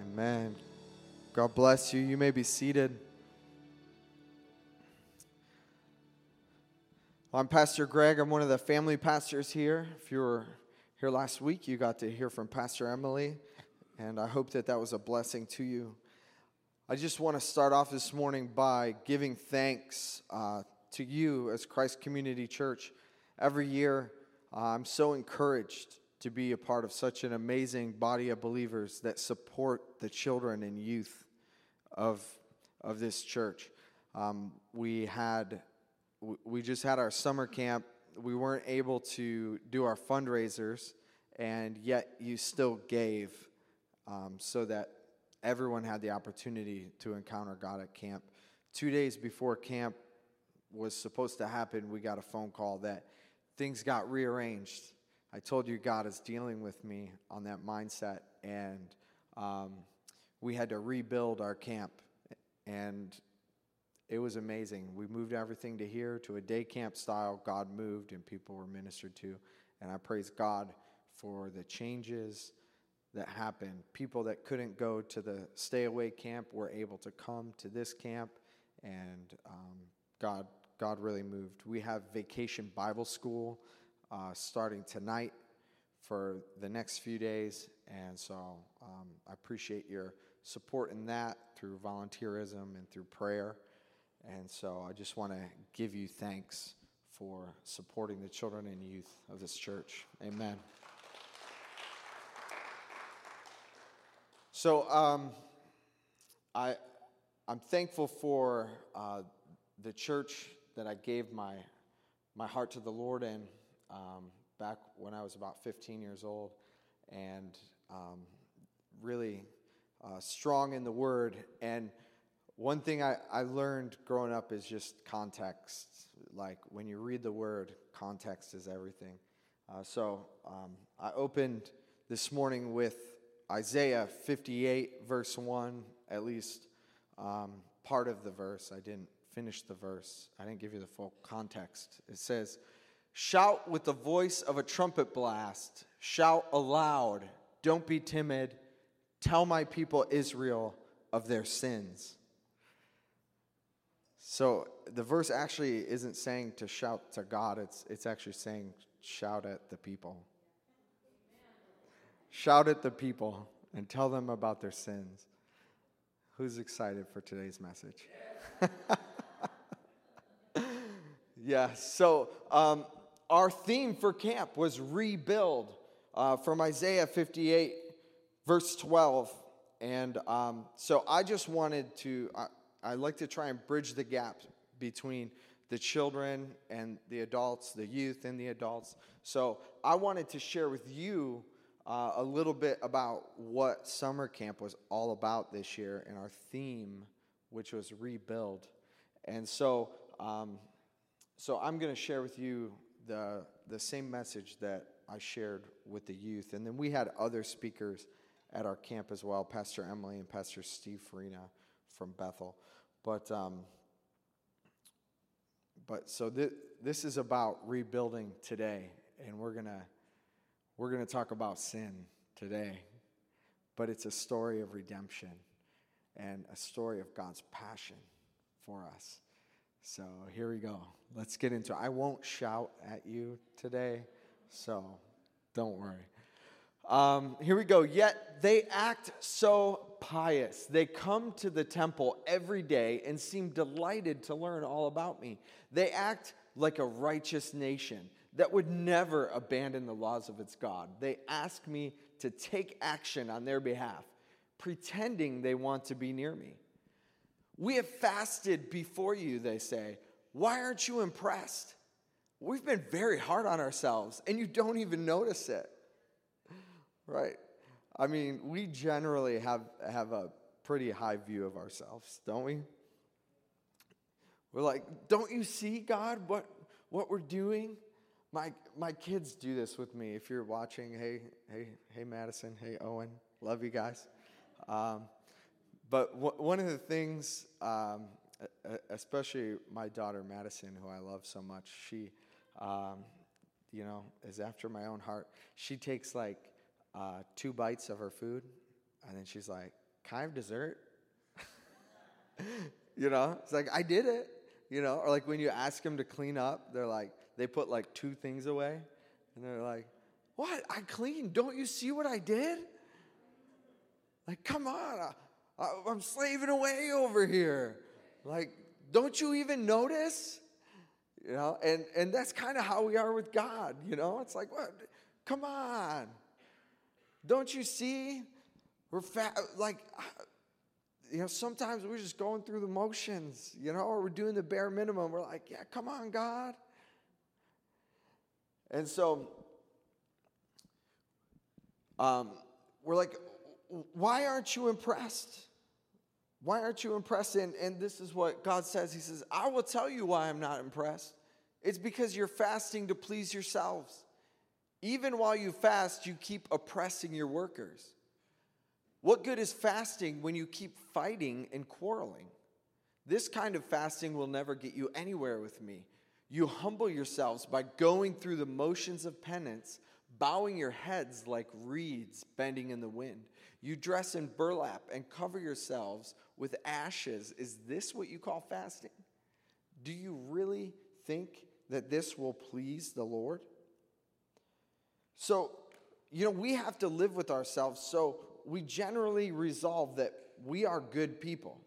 Amen. God bless you. You may be seated. I'm Pastor Greg. I'm one of the family pastors here. If you were here last week, you got to hear from Pastor Emily, and I hope that that was a blessing to you. I just want to start off this morning by giving thanks uh, to you as Christ Community Church. Every year, uh, I'm so encouraged to be a part of such an amazing body of believers that support the children and youth of, of this church. Um, we had we just had our summer camp. We weren't able to do our fundraisers, and yet you still gave um, so that everyone had the opportunity to encounter God at camp. Two days before camp was supposed to happen, we got a phone call that things got rearranged I told you God is dealing with me on that mindset, and um, we had to rebuild our camp, and it was amazing. We moved everything to here to a day camp style. God moved, and people were ministered to, and I praise God for the changes that happened. People that couldn't go to the stay away camp were able to come to this camp, and um, God God really moved. We have vacation Bible school uh, starting tonight for the next few days. And so um, I appreciate your support in that through volunteerism and through prayer. And so I just want to give you thanks for supporting the children and youth of this church. Amen. So um, I, I'm thankful for uh, the church that I gave my, my heart to the Lord in um, back when I was about 15 years old and um, really uh, strong in the Word. And one thing I, I learned growing up is just context. Like when you read the Word, context is everything. Uh, so um, I opened this morning with Isaiah 58, verse 1, at least um, part of the verse. I didn't finish the verse, I didn't give you the full context. It says, Shout with the voice of a trumpet blast. Shout aloud. Don't be timid. Tell my people Israel of their sins. So the verse actually isn't saying to shout to God, it's, it's actually saying shout at the people. Shout at the people and tell them about their sins. Who's excited for today's message? yeah, so um, our theme for camp was rebuild uh, from Isaiah 58, verse 12. And um, so I just wanted to, I, I like to try and bridge the gap between the children and the adults, the youth and the adults. So I wanted to share with you uh, a little bit about what summer camp was all about this year and our theme, which was rebuild. And so, um, so I'm going to share with you the, the same message that I shared with the youth. And then we had other speakers at our camp as well Pastor Emily and Pastor Steve Farina from Bethel. But, um, but so th- this is about rebuilding today. And we're going to we're going to talk about sin today. But it's a story of redemption and a story of God's passion for us. So here we go. Let's get into it. I won't shout at you today, so don't worry. Um, here we go. Yet they act so pious. They come to the temple every day and seem delighted to learn all about me. They act like a righteous nation that would never abandon the laws of its God. They ask me to take action on their behalf, pretending they want to be near me. We have fasted before you, they say. Why aren't you impressed? We've been very hard on ourselves, and you don't even notice it. Right? I mean, we generally have, have a pretty high view of ourselves, don't we? We're like, don't you see, God, what, what we're doing? My, my kids do this with me. If you're watching, hey, hey, hey, Madison, hey, Owen, love you guys. Um, but w- one of the things, um, especially my daughter Madison, who I love so much, she, um, you know, is after my own heart. She takes like uh, two bites of her food, and then she's like, I have dessert? you know, it's like, I did it. You know, or like when you ask them to clean up, they're like, they put like two things away, and they're like, What? I cleaned. Don't you see what I did? Like, come on. I'm slaving away over here. Like, don't you even notice? You know, and, and that's kind of how we are with God, you know? It's like, what? Come on. Don't you see? We're fat, like, you know, sometimes we're just going through the motions, you know, or we're doing the bare minimum. We're like, yeah, come on, God. And so, um, we're like, why aren't you impressed? Why aren't you impressed? And, and this is what God says He says, I will tell you why I'm not impressed. It's because you're fasting to please yourselves. Even while you fast, you keep oppressing your workers. What good is fasting when you keep fighting and quarreling? This kind of fasting will never get you anywhere with me. You humble yourselves by going through the motions of penance, bowing your heads like reeds bending in the wind. You dress in burlap and cover yourselves with ashes. Is this what you call fasting? Do you really think that this will please the Lord? So, you know, we have to live with ourselves, so we generally resolve that we are good people.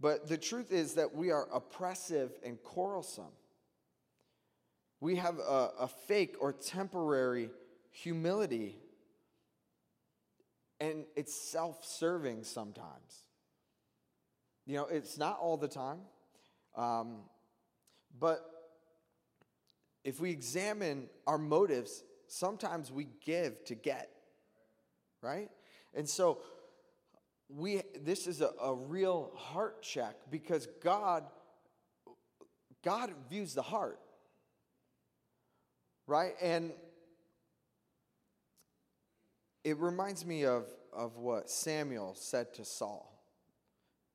But the truth is that we are oppressive and quarrelsome. We have a, a fake or temporary humility and it's self serving sometimes. You know, it's not all the time, um, but if we examine our motives, sometimes we give to get, right? And so, we this is a, a real heart check because God God views the heart. Right? And it reminds me of, of what Samuel said to Saul.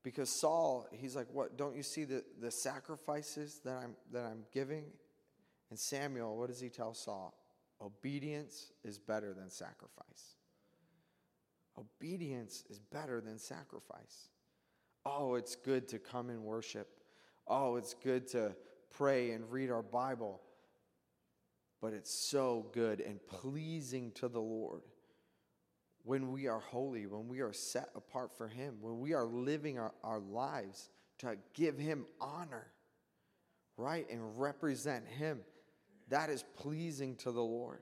Because Saul, he's like, What? Don't you see the, the sacrifices that I'm, that I'm giving? And Samuel, what does he tell Saul? Obedience is better than sacrifice. Obedience is better than sacrifice. Oh, it's good to come and worship. Oh, it's good to pray and read our Bible. But it's so good and pleasing to the Lord when we are holy, when we are set apart for Him, when we are living our, our lives to give Him honor, right? And represent Him. That is pleasing to the Lord.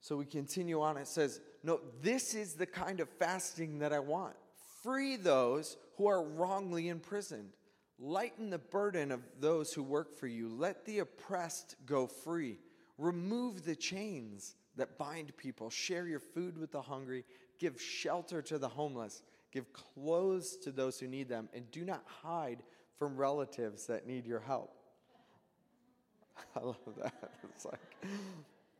So we continue on. It says, No, this is the kind of fasting that I want. Free those who are wrongly imprisoned. Lighten the burden of those who work for you. Let the oppressed go free. Remove the chains that bind people. Share your food with the hungry. Give shelter to the homeless. Give clothes to those who need them. And do not hide from relatives that need your help. I love that. It's like,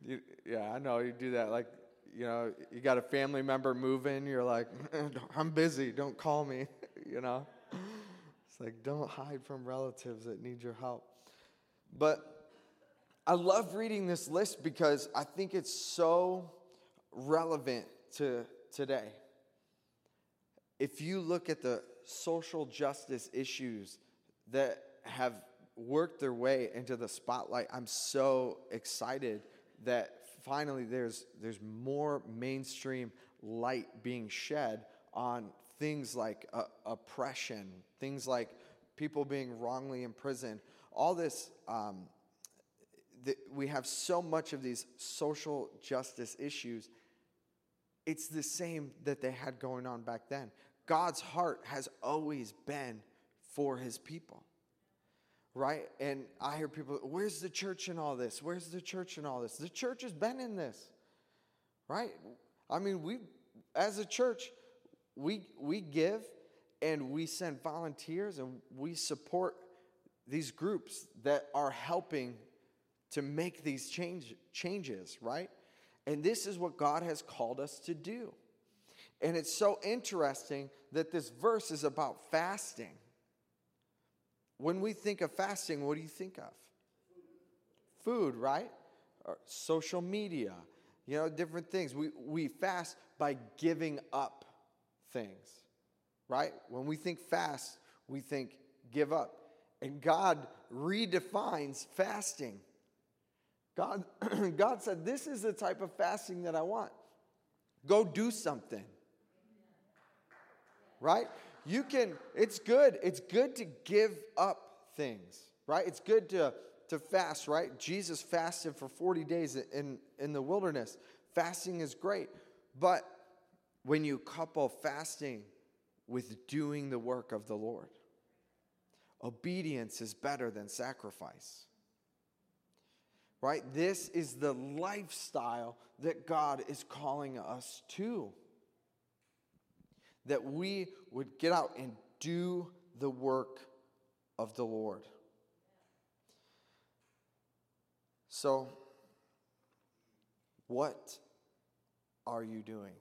you, yeah, I know you do that. Like, you know, you got a family member moving, you're like, I'm busy, don't call me, you know? It's like, don't hide from relatives that need your help. But I love reading this list because I think it's so relevant to today. If you look at the social justice issues that have worked their way into the spotlight, I'm so excited that finally there's, there's more mainstream light being shed on things like uh, oppression, things like people being wrongly imprisoned, all this um, we have so much of these social justice issues. It's the same that they had going on back then. God's heart has always been for his people. Right? And I hear people, where's the church in all this? Where's the church in all this? The church has been in this. Right? I mean, we as a church, we we give and we send volunteers and we support these groups that are helping to make these change, changes, right? And this is what God has called us to do. And it's so interesting that this verse is about fasting. When we think of fasting, what do you think of? Food, right? Or social media, you know, different things. We, we fast by giving up things, right? When we think fast, we think give up. And God redefines fasting. God, God said, This is the type of fasting that I want. Go do something. Right? You can, it's good. It's good to give up things, right? It's good to, to fast, right? Jesus fasted for 40 days in, in the wilderness. Fasting is great. But when you couple fasting with doing the work of the Lord, Obedience is better than sacrifice. Right? This is the lifestyle that God is calling us to. That we would get out and do the work of the Lord. So, what are you doing?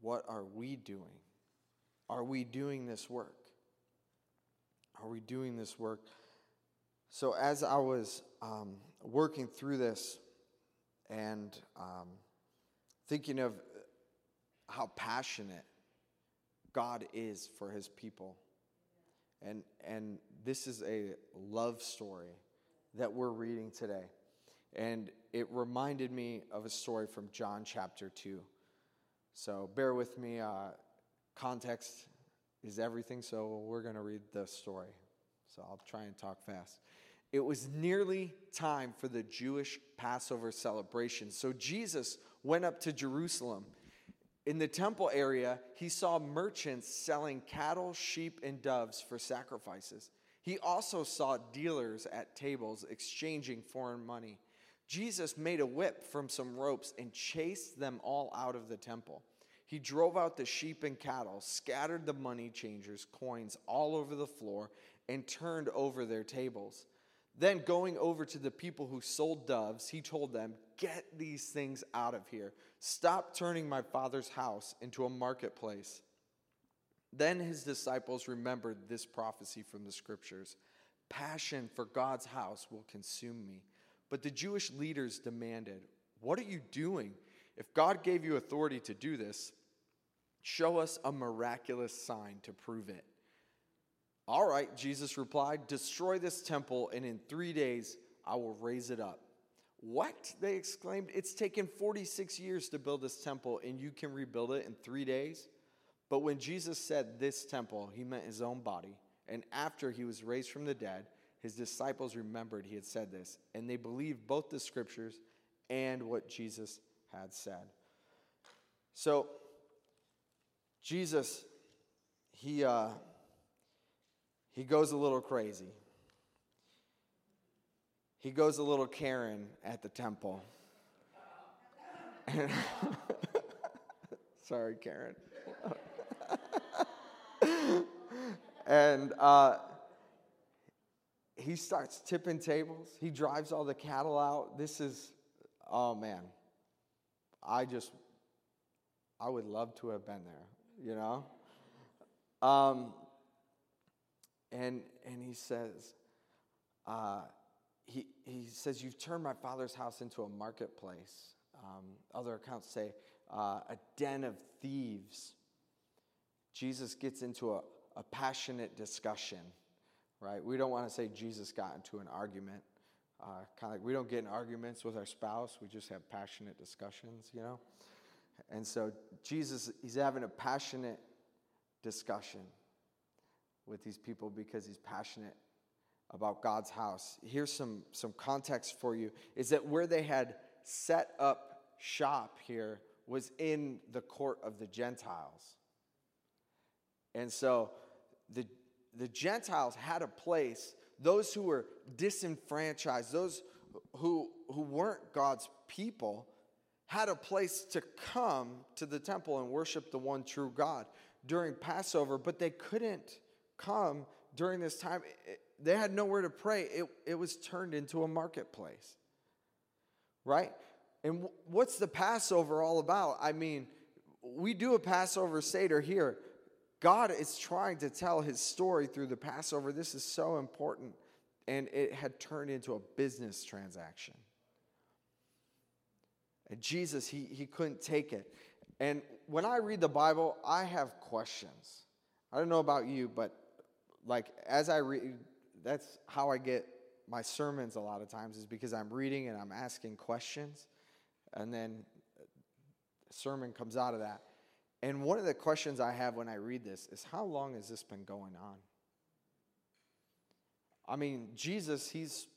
What are we doing? Are we doing this work? Are we doing this work? So, as I was um, working through this and um, thinking of how passionate God is for his people, and, and this is a love story that we're reading today. And it reminded me of a story from John chapter 2. So, bear with me. Uh, context is everything, so we're going to read the story. So I'll try and talk fast. It was nearly time for the Jewish Passover celebration. So Jesus went up to Jerusalem. In the temple area, he saw merchants selling cattle, sheep, and doves for sacrifices. He also saw dealers at tables exchanging foreign money. Jesus made a whip from some ropes and chased them all out of the temple. He drove out the sheep and cattle, scattered the money changers' coins all over the floor, and turned over their tables. Then, going over to the people who sold doves, he told them, Get these things out of here. Stop turning my father's house into a marketplace. Then his disciples remembered this prophecy from the scriptures Passion for God's house will consume me. But the Jewish leaders demanded, What are you doing? If God gave you authority to do this, Show us a miraculous sign to prove it. All right, Jesus replied, Destroy this temple, and in three days I will raise it up. What? They exclaimed. It's taken 46 years to build this temple, and you can rebuild it in three days? But when Jesus said this temple, he meant his own body. And after he was raised from the dead, his disciples remembered he had said this, and they believed both the scriptures and what Jesus had said. So, Jesus, he, uh, he goes a little crazy. He goes a little Karen at the temple. Sorry, Karen. and uh, he starts tipping tables. He drives all the cattle out. This is, oh man, I just, I would love to have been there you know? Um, and, and he says, uh, he, he says, You've turned my father's house into a marketplace. Um, other accounts say, uh, a den of thieves. Jesus gets into a, a passionate discussion, right? We don't want to say Jesus got into an argument. Uh, kind of like we don't get in arguments with our spouse, we just have passionate discussions, you know? And so Jesus, he's having a passionate discussion with these people because he's passionate about God's house. Here's some, some context for you is that where they had set up shop here was in the court of the Gentiles. And so the, the Gentiles had a place, those who were disenfranchised, those who, who weren't God's people, had a place to come to the temple and worship the one true God during Passover, but they couldn't come during this time. They had nowhere to pray. It, it was turned into a marketplace, right? And what's the Passover all about? I mean, we do a Passover Seder here. God is trying to tell his story through the Passover. This is so important. And it had turned into a business transaction. And Jesus, he, he couldn't take it. And when I read the Bible, I have questions. I don't know about you, but like as I read, that's how I get my sermons a lot of times is because I'm reading and I'm asking questions, and then sermon comes out of that. And one of the questions I have when I read this is how long has this been going on? I mean, Jesus, he's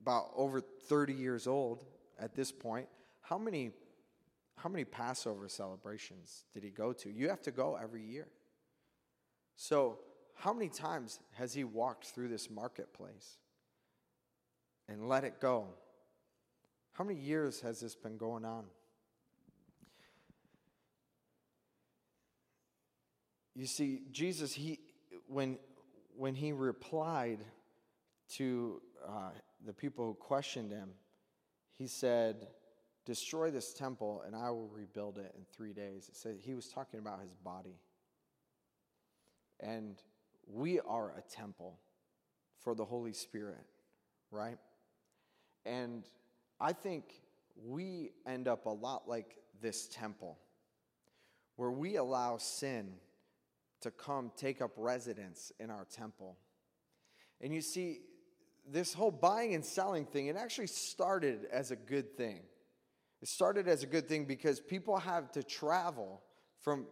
about over 30 years old at this point. How many how many Passover celebrations did he go to? You have to go every year. So, how many times has he walked through this marketplace and let it go? How many years has this been going on? You see, Jesus, he when when he replied to uh, the people who questioned him, he said, Destroy this temple and I will rebuild it in three days. He was talking about his body. And we are a temple for the Holy Spirit, right? And I think we end up a lot like this temple, where we allow sin to come take up residence in our temple. And you see, this whole buying and selling thing, it actually started as a good thing. It started as a good thing because people have to travel from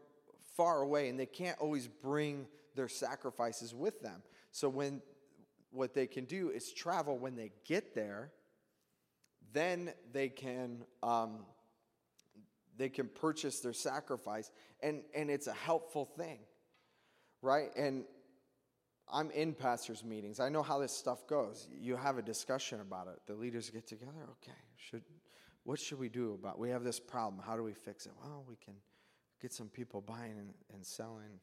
far away and they can't always bring their sacrifices with them. So when what they can do is travel when they get there, then they can um, they can purchase their sacrifice, and and it's a helpful thing, right? And I'm in pastors' meetings. I know how this stuff goes. You have a discussion about it. The leaders get together. Okay, should what should we do about? We have this problem. How do we fix it? Well, we can get some people buying and, and selling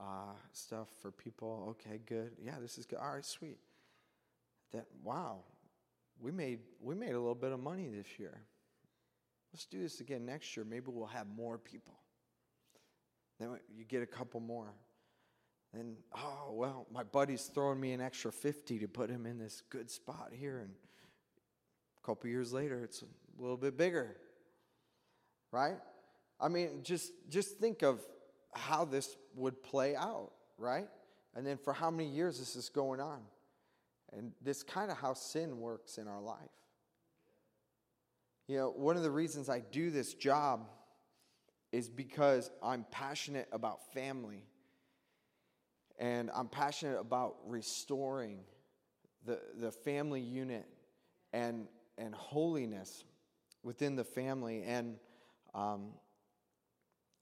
uh, stuff for people. Okay, good. Yeah, this is good. All right, sweet. That wow, we made we made a little bit of money this year. Let's do this again next year. Maybe we'll have more people. Then you get a couple more. And oh well, my buddy's throwing me an extra fifty to put him in this good spot here, and a couple years later, it's a little bit bigger. Right? I mean, just just think of how this would play out, right? And then for how many years this is going on. And this kind of how sin works in our life. You know, one of the reasons I do this job is because I'm passionate about family. And I'm passionate about restoring the, the family unit and, and holiness within the family. And um,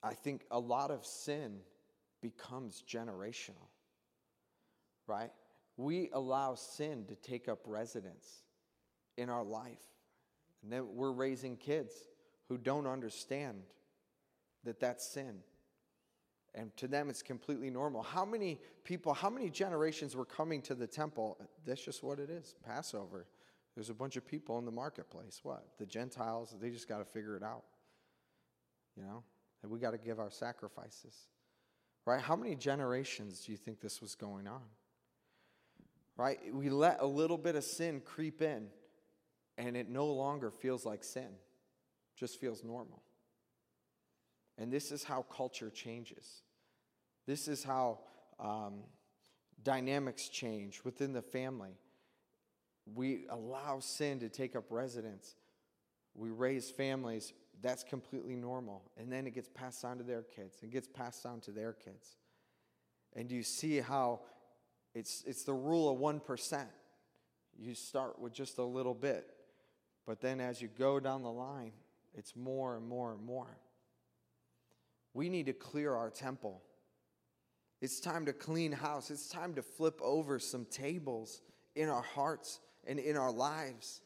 I think a lot of sin becomes generational, right? We allow sin to take up residence in our life. And then we're raising kids who don't understand that that's sin. And to them, it's completely normal. How many people, how many generations were coming to the temple? That's just what it is Passover. There's a bunch of people in the marketplace. What? The Gentiles, they just got to figure it out. You know? And we got to give our sacrifices. Right? How many generations do you think this was going on? Right? We let a little bit of sin creep in, and it no longer feels like sin, just feels normal. And this is how culture changes. This is how um, dynamics change within the family. We allow sin to take up residence. We raise families that's completely normal. And then it gets passed on to their kids. It gets passed on to their kids. And you see how it's, it's the rule of 1%. You start with just a little bit, but then as you go down the line, it's more and more and more. We need to clear our temple. It's time to clean house. It's time to flip over some tables in our hearts and in our lives.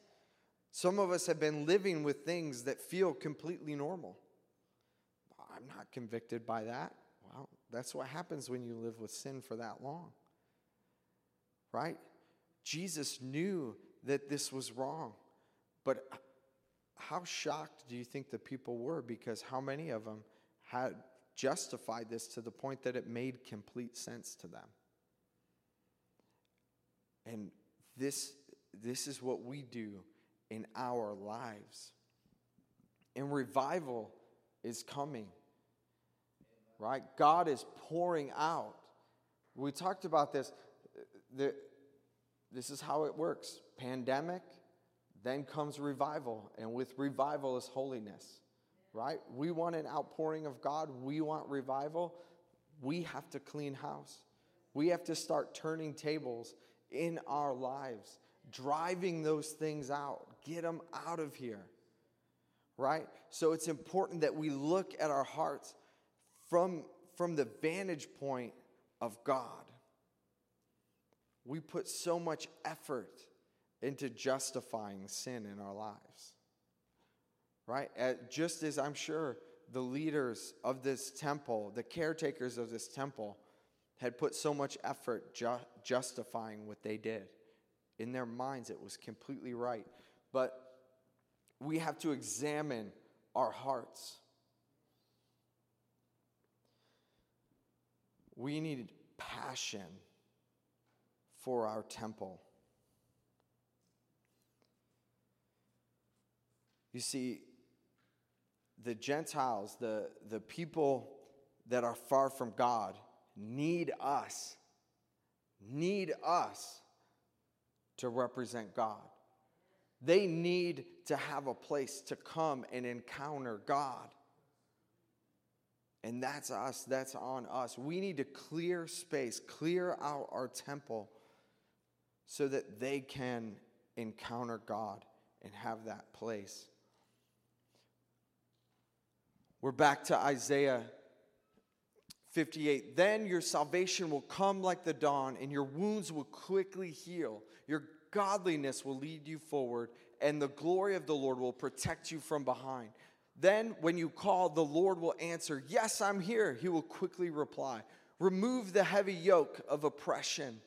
Some of us have been living with things that feel completely normal. I'm not convicted by that. Well, that's what happens when you live with sin for that long. Right? Jesus knew that this was wrong. But how shocked do you think the people were? Because how many of them had justified this to the point that it made complete sense to them? And this, this is what we do in our lives. and revival is coming. Right? God is pouring out. We talked about this. The, this is how it works pandemic, then comes revival. And with revival is holiness. Right? We want an outpouring of God, we want revival. We have to clean house. We have to start turning tables in our lives, driving those things out, get them out of here right? So it's important that we look at our hearts from, from the vantage point of God. We put so much effort into justifying sin in our lives, right? Uh, just as I'm sure the leaders of this temple, the caretakers of this temple, had put so much effort ju- justifying what they did. In their minds, it was completely right. But we have to examine our hearts. We need passion for our temple. You see, the Gentiles, the, the people that are far from God, need us, need us to represent God. They need to have a place to come and encounter God. And that's us, that's on us. We need to clear space, clear out our temple so that they can encounter God and have that place. We're back to Isaiah 58. Then your salvation will come like the dawn, and your wounds will quickly heal. Your godliness will lead you forward, and the glory of the Lord will protect you from behind. Then, when you call, the Lord will answer, Yes, I'm here. He will quickly reply. Remove the heavy yoke of oppression.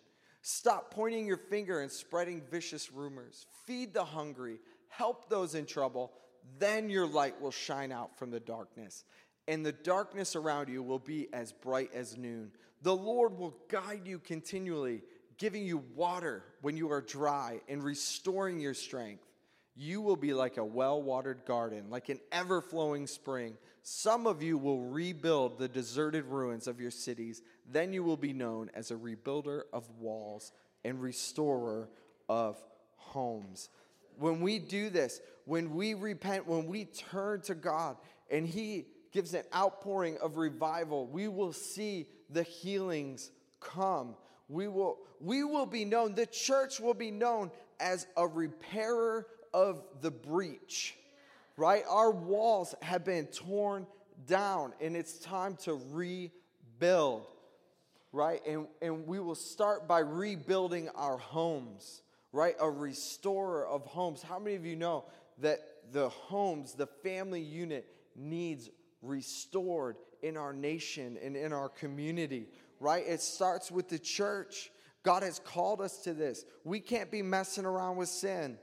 Stop pointing your finger and spreading vicious rumors. Feed the hungry. Help those in trouble. Then your light will shine out from the darkness, and the darkness around you will be as bright as noon. The Lord will guide you continually giving you water when you are dry and restoring your strength. You will be like a well watered garden, like an ever flowing spring. Some of you will rebuild the deserted ruins of your cities. Then you will be known as a rebuilder of walls and restorer of homes. When we do this, when we repent, when we turn to God and He gives an outpouring of revival, we will see the healings come we will, we will be known, the church will be known as a repairer of the breach, right? Our walls have been torn down and it's time to rebuild, right? And, and we will start by rebuilding our homes, right? A restorer of homes. How many of you know that the homes, the family unit needs restored in our nation and in our community, right? It starts with the church. God has called us to this. We can't be messing around with sin.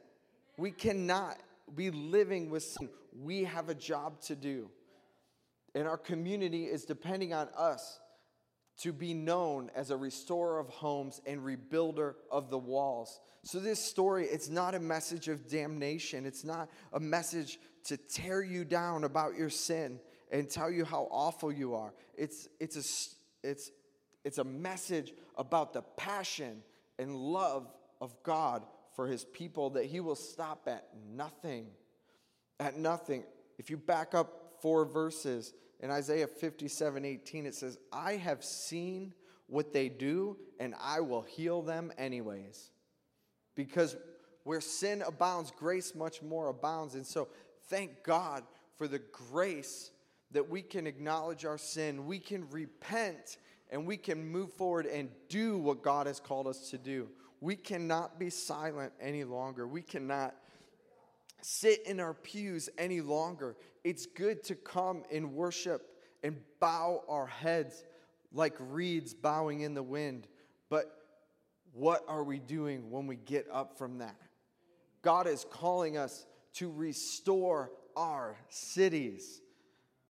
We cannot be living with sin. We have a job to do. And our community is depending on us to be known as a restorer of homes and rebuilder of the walls. So this story, it's not a message of damnation. It's not a message to tear you down about your sin and tell you how awful you are. It's it's a it's it's a message about the passion and love of God for his people that he will stop at nothing. At nothing. If you back up four verses in Isaiah 57 18, it says, I have seen what they do, and I will heal them anyways. Because where sin abounds, grace much more abounds. And so, thank God for the grace that we can acknowledge our sin, we can repent, and we can move forward and do what God has called us to do. We cannot be silent any longer. We cannot sit in our pews any longer. It's good to come and worship and bow our heads like reeds bowing in the wind. But what are we doing when we get up from that? God is calling us to restore our cities